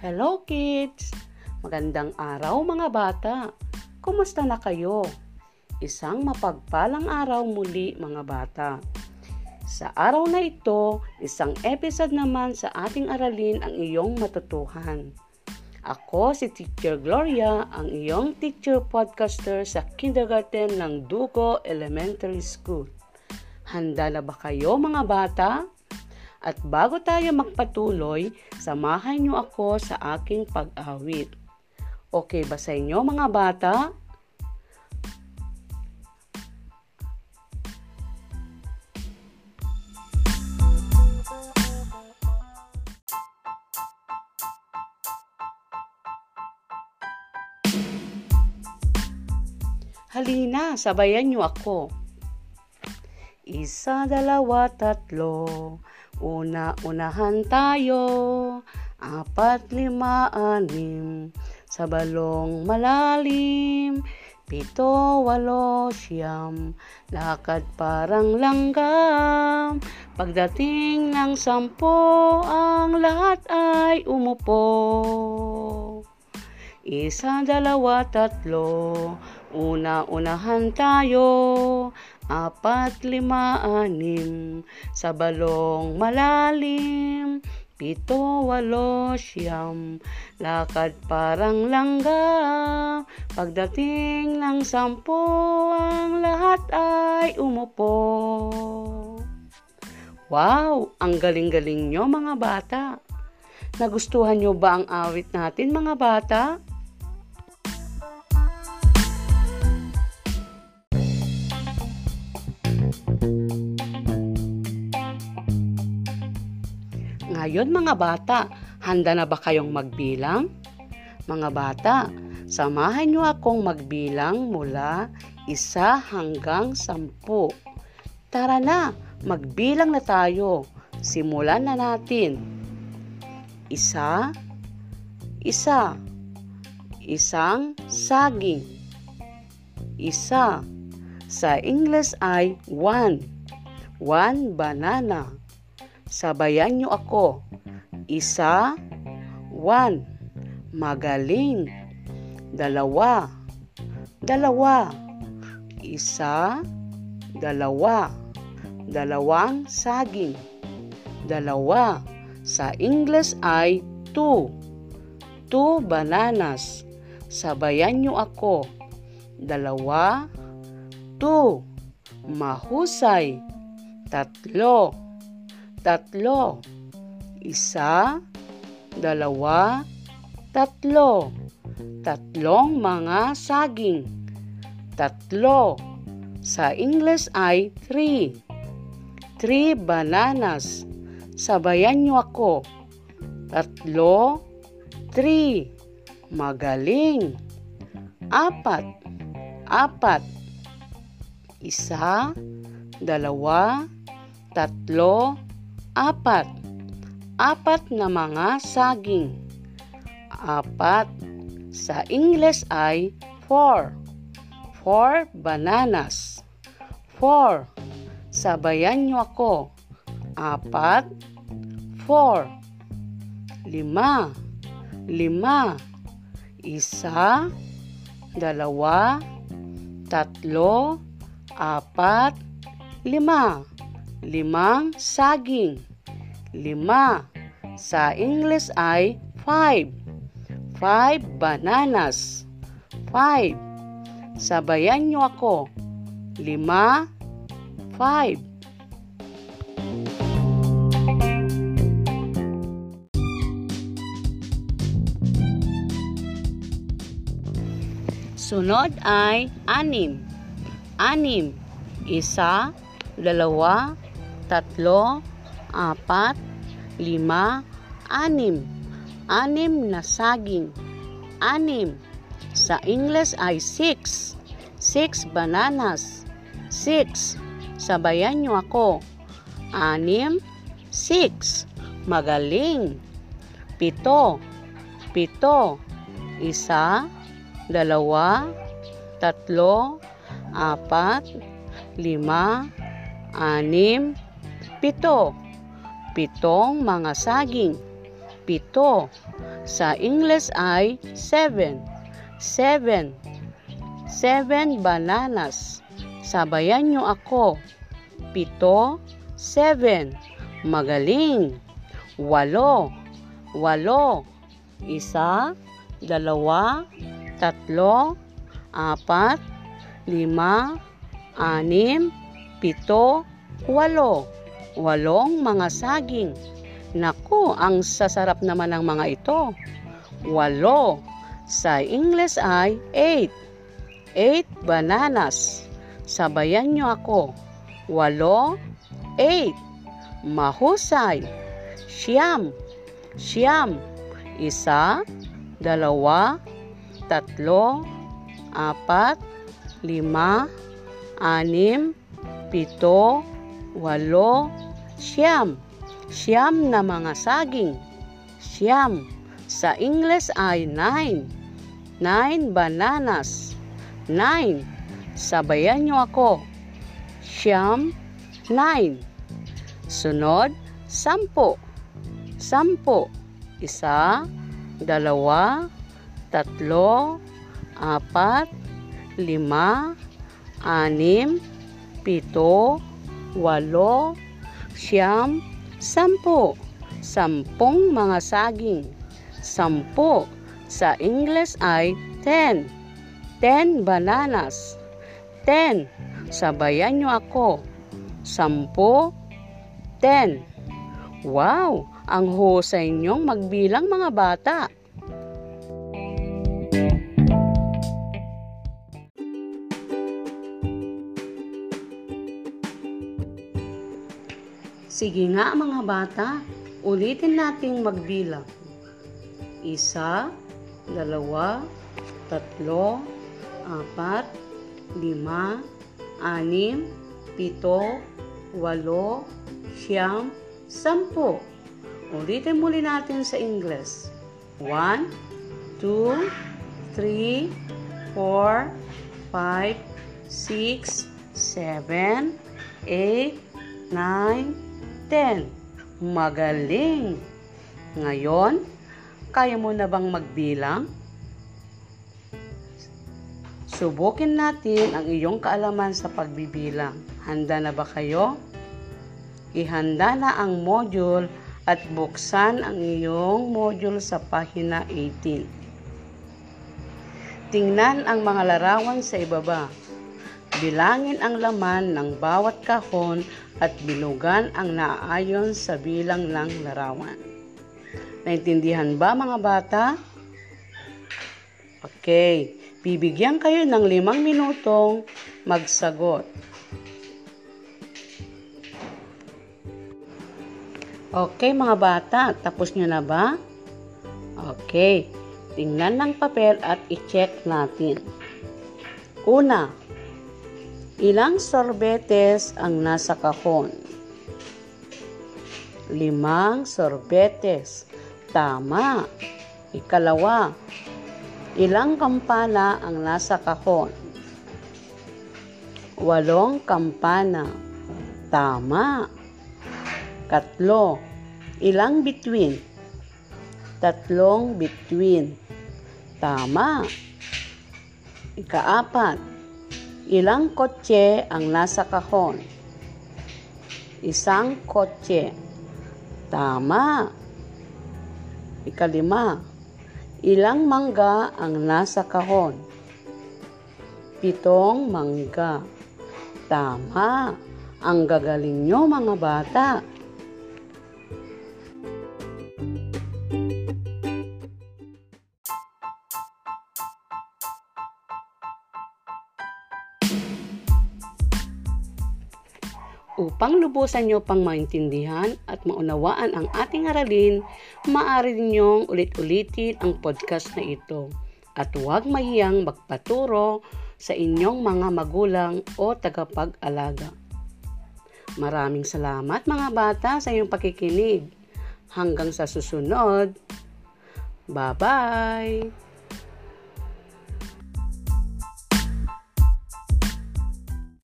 Hello kids! Magandang araw mga bata! Kumusta na kayo? Isang mapagpalang araw muli mga bata. Sa araw na ito, isang episode naman sa ating aralin ang iyong matutuhan. Ako si Teacher Gloria, ang iyong teacher podcaster sa kindergarten ng Dugo Elementary School. Handa na ba kayo mga bata? At bago tayo magpatuloy, samahan niyo ako sa aking pag-awit. Okay ba sa inyo mga bata? Halina, sabayan niyo ako. Isa, dalawa, tatlo. Una, unahan tayo. Apat, lima, anim. Sa balong malalim. Pito, walo, siyam. Lakad parang langgam. Pagdating ng sampo, ang lahat ay umupo. Isa, dalawa, tatlo. Una, unahan tayo apat, lima, anim, sa malalim, pito, walo, siyam, lakad parang langga, pagdating ng sampo, ang lahat ay umupo. Wow! Ang galing-galing nyo mga bata! Nagustuhan nyo ba ang awit natin mga bata? Ngayon mga bata, handa na ba kayong magbilang? Mga bata, samahan niyo akong magbilang mula isa hanggang sampu. Tara na, magbilang na tayo. Simulan na natin. Isa, isa, isang saging. Isa, sa English ay one. One banana. Sabayan niyo ako. Isa, one. Magaling. Dalawa. Dalawa. Isa, dalawa. Dalawang saging. Dalawa. Sa English ay two. Two bananas. Sabayan niyo ako. Dalawa, two. Mahusay. Tatlo tatlo. Isa, dalawa, tatlo. Tatlong mga saging. Tatlo. Sa English ay three. Three bananas. Sabayan niyo ako. Tatlo, three. Magaling. Apat. Apat. Isa, dalawa, tatlo, apat. Apat na mga saging. Apat. Sa English ay four. Four bananas. Four. Sabayan niyo ako. Apat. Four. Lima. Lima. Isa. Dalawa. Tatlo. Apat. Lima limang saging. Lima. Sa English ay five. Five bananas. Five. Sabayan niyo ako. Lima, five. Sunod ay anim. Anim. Isa, dalawa, tatlo, apat, lima, anim. Anim na saging. Anim. Sa English ay six. Six bananas. Six. Sabayan niyo ako. Anim, six. Magaling. Pito. Pito. Isa, dalawa, tatlo, apat, lima, anim, Pito. Pitong mga saging. Pito. Sa English ay seven. Seven. Seven bananas. Sabayan nyo ako. Pito. Seven. Magaling. Walo. Walo. Isa. Dalawa. Tatlo. Apat. Lima. Anim. Pito. Walo. Walong mga saging. Naku, ang sasarap naman ng mga ito. Walo. Sa English ay eight. Eight bananas. Sabayan nyo ako. Walo. Eight. Mahusay. Siyam. Siyam. Isa. Dalawa. Tatlo. Apat. Lima. Anim. Pito. Walo. Siyam Siyam na mga saging. Siyam. Sa English ay nine. Nine bananas. Nine. Sabayan niyo ako. Siyam. Nine. Sunod, sampo. Sampo. Isa, dalawa, tatlo, apat, lima, anim, pito, walo, siyam, Sampo. Sampung mga saging. Sampo. Sa English ay ten. Ten bananas. Ten. Sabayan nyo ako. Sampo. Ten. Wow! Ang husay nyong magbilang mga bata. Sige nga mga bata, ulitin nating magbilang. Isa, dalawa, tatlo, apat, lima, anim, pito, walo, siyam, sampu. Ulitin muli natin sa English. One, two, three, four, five, six, seven, eight, nine, 10. Magaling! Ngayon, kaya mo na bang magbilang? Subukin natin ang iyong kaalaman sa pagbibilang. Handa na ba kayo? Ihanda na ang module at buksan ang iyong module sa pahina 18. Tingnan ang mga larawan sa ibaba. Bilangin ang laman ng bawat kahon at bilugan ang naaayon sa bilang ng larawan. Naintindihan ba mga bata? Okay, bibigyan kayo ng limang minutong magsagot. Okay mga bata, tapos nyo na ba? Okay, tingnan ng papel at i-check natin. Una, Ilang sorbetes ang nasa kahon? Limang sorbetes. Tama. Ikalawa, ilang kampana ang nasa kahon? Walong kampana. Tama. Katlo, ilang between? Tatlong between. Tama. Ikaapat, Ilang kotse ang nasa kahon? Isang kotse. Tama. Ikalima. Ilang mangga ang nasa kahon? Pitong mangga. Tama. Ang gagaling nyo mga bata. Upang lubusan nyo pang maintindihan at maunawaan ang ating aralin, maaari ninyong ulit-ulitin ang podcast na ito. At huwag mahiyang magpaturo sa inyong mga magulang o tagapag-alaga. Maraming salamat mga bata sa iyong pakikinig. Hanggang sa susunod. Bye-bye!